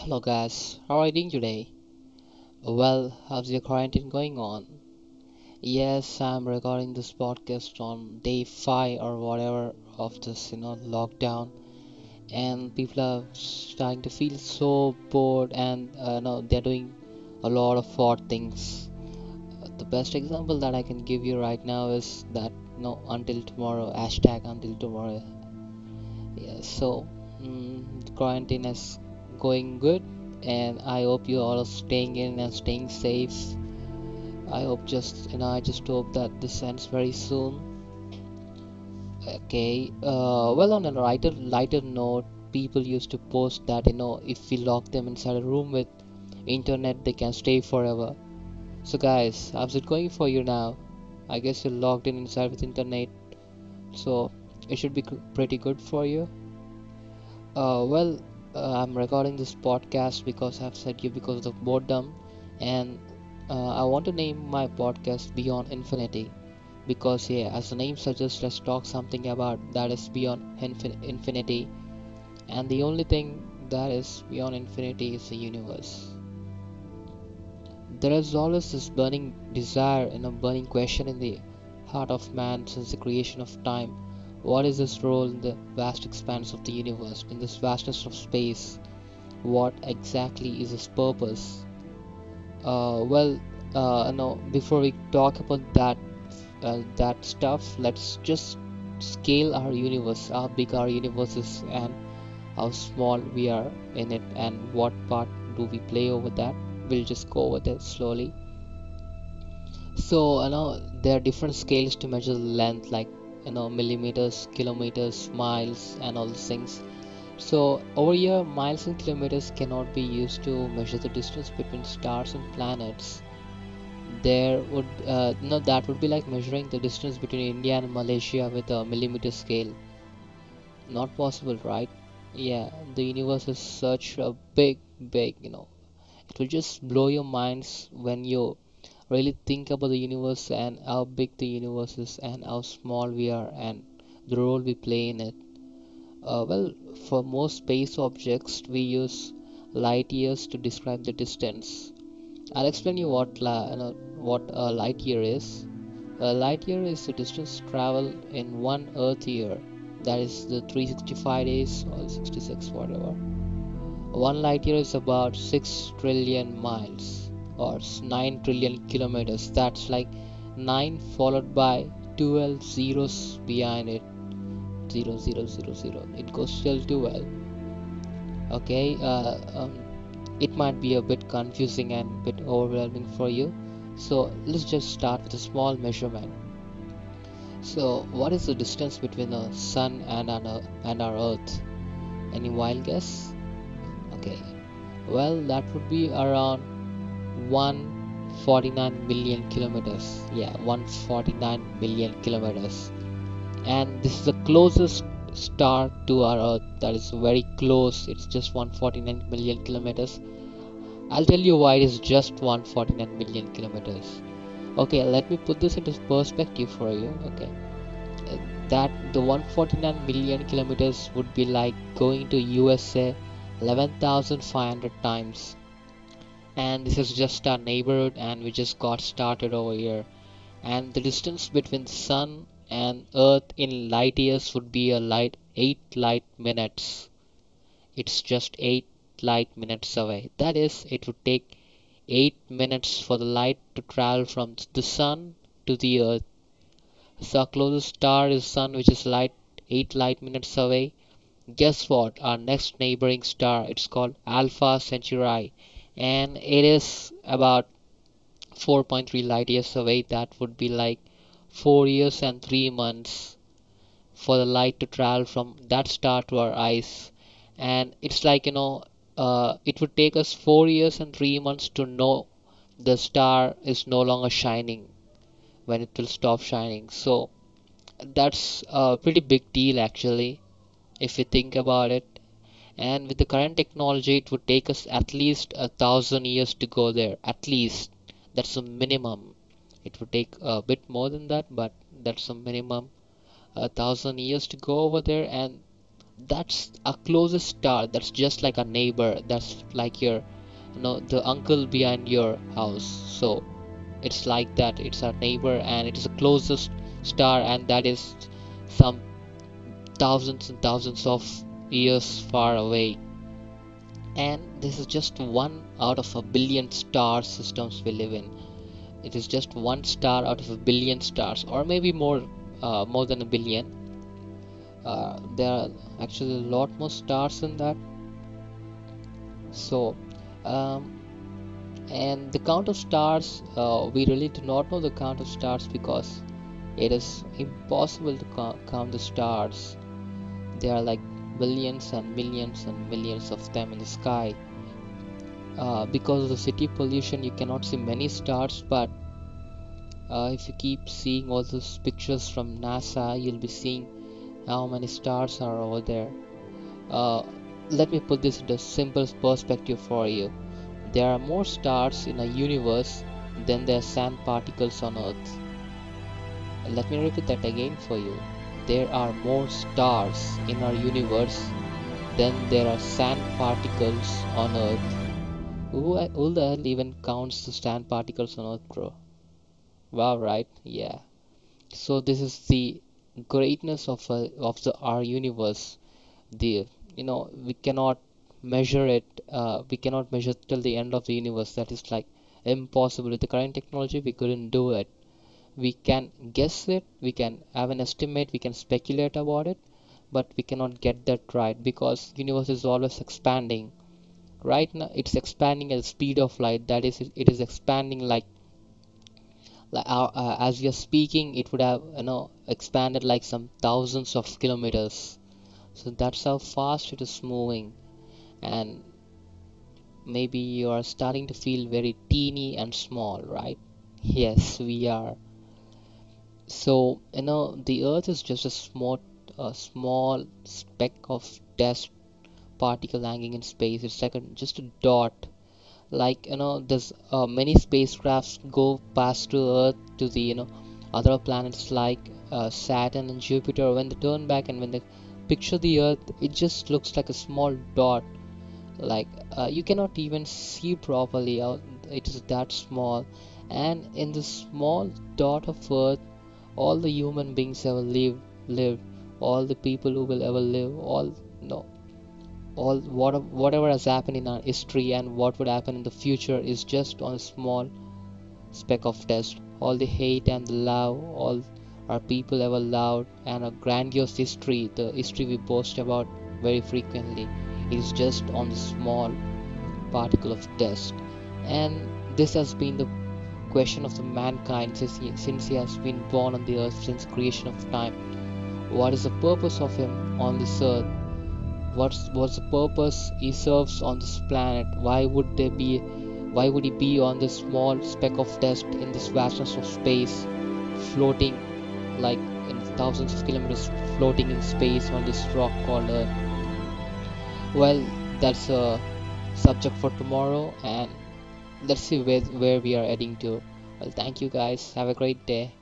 Hello guys, how are you doing today? Well, how's your quarantine going on? Yes, I'm recording this podcast on day five or whatever of this, you know, lockdown, and people are starting to feel so bored, and uh, no, they're doing a lot of odd things. The best example that I can give you right now is that no, until tomorrow, hashtag until tomorrow. Yeah, so mm, quarantine is going good, and I hope you all are staying in and staying safe. I hope just you know I just hope that this ends very soon. Okay. Uh, well, on a lighter lighter note, people used to post that you know if we lock them inside a room with internet, they can stay forever. So guys, how's it going for you now? I guess you're locked in inside with internet, so it should be pretty good for you. Uh, well, uh, I'm recording this podcast because I've said you because of boredom, and uh, I want to name my podcast Beyond Infinity because, yeah, as the name suggests, let's talk something about that is beyond infin- infinity, and the only thing that is beyond infinity is the universe. There is always this burning desire and a burning question in the heart of man since the creation of time. What is his role in the vast expanse of the universe, in this vastness of space? What exactly is his purpose? Uh, well, uh, no, before we talk about that, uh, that stuff, let's just scale our universe, how big our universe is, and how small we are in it, and what part do we play over that. We'll just go over that slowly. So, you know, there are different scales to measure length, like you know, millimeters, kilometers, miles, and all these things. So, over here, miles and kilometers cannot be used to measure the distance between stars and planets. There would, uh, no, that would be like measuring the distance between India and Malaysia with a millimeter scale. Not possible, right? Yeah, the universe is such a big, big, you know, it will just blow your minds when you really think about the universe and how big the universe is and how small we are and the role we play in it. Uh, well, for most space objects, we use light years to describe the distance. I'll explain you what la- you know, what a light year is. A light year is the distance traveled in one Earth year. That is the 365 days or 66 whatever. One light year is about 6 trillion miles or 9 trillion kilometers. That's like 9 followed by 12 zeros behind it. 0, 0, 0, 0. It goes till 12. Okay, uh, um, it might be a bit confusing and a bit overwhelming for you. So let's just start with a small measurement. So, what is the distance between the sun and our, and our Earth? Any wild guess? Okay, well, that would be around 149 million kilometers. Yeah, 149 million kilometers. And this is the closest star to our Earth. That is very close. It's just 149 million kilometers. I'll tell you why it is just 149 million kilometers. Okay, let me put this into perspective for you. Okay, that the 149 million kilometers would be like going to USA 11,500 times and this is just our neighborhood and we just got started over here. And the distance between the sun and earth in light years would be a light 8 light minutes. It's just 8 light minutes away. That is it would take 8 minutes for the light to travel from the sun to the earth. So our closest star is sun which is light 8 light minutes away. Guess what? Our next neighboring star it's called alpha centauri and it is about 4.3 light years away. That would be like 4 years and 3 months for the light to travel from that star to our eyes. And it's like you know uh, it would take us 4 years and 3 months to know the star is no longer shining when it will stop shining. So that's a pretty big deal actually if you think about it and with the current technology it would take us at least a thousand years to go there at least. That's a minimum. It would take a bit more than that but that's a minimum. A thousand years to go over there and that's a closest star. That's just like a neighbor. That's like your you know the uncle behind your house. So it's like that. It's our neighbor and it is the closest star and that is some thousands and thousands of years far away. And this is just one out of a billion star systems we live in. It is just one star out of a billion stars or maybe more uh, more than a billion. Uh, there are actually a lot more stars in that. So um, and the count of stars uh, we really do not know the count of stars because it is impossible to count the stars. There are like billions and millions and millions of them in the sky uh, because of the city pollution you cannot see many stars but uh, if you keep seeing all those pictures from NASA you'll be seeing how many stars are over there uh, let me put this in a simple perspective for you there are more stars in a universe than there are sand particles on Earth. Let me repeat that again for you. There are more stars in our universe than there are sand particles on Earth. Who, who the hell even counts the sand particles on Earth, bro? Wow, right? Yeah. So this is the greatness of uh, of the our universe. The you know we cannot measure it uh, we cannot measure till the end of the universe that is like impossible with the current technology we couldn't do it we can guess it we can have an estimate we can speculate about it but we cannot get that right because universe is always expanding. Right now it's expanding at the speed of light. That is it is expanding like like uh, uh, as we are speaking it would have you know expanded like some thousands of kilometers. So that's how fast it is moving. And maybe you are starting to feel very teeny and small right? Yes we are so you know the earth is just a small a small speck of dust particle hanging in space. It's like a, just a dot. Like you know there's uh, many spacecrafts go past to earth to the you know other planets like uh, saturn and jupiter. When they turn back and when they picture the earth it just looks like a small dot. Like uh, you cannot even see properly out it is that small. And in this small dot of earth all the human beings ever lived lived. All the people who will ever live all no all what, whatever has happened in our history and what would happen in the future is just on a small speck of dust. All the hate and the love all our people ever loved and a grandiose history the history we boast about very frequently is just on the small particle of dust. And this has been the question of the mankind since he, has been born on the earth since creation of time. What is the purpose of him on this earth? What's what's the purpose he serves on this planet? Why would there be why would he be on this small speck of dust in this vastness of space floating like in thousands of kilometers floating in space on this rock called earth? Well that's a subject for tomorrow and let's see where, where we are heading to. Well thank you guys. Have a great day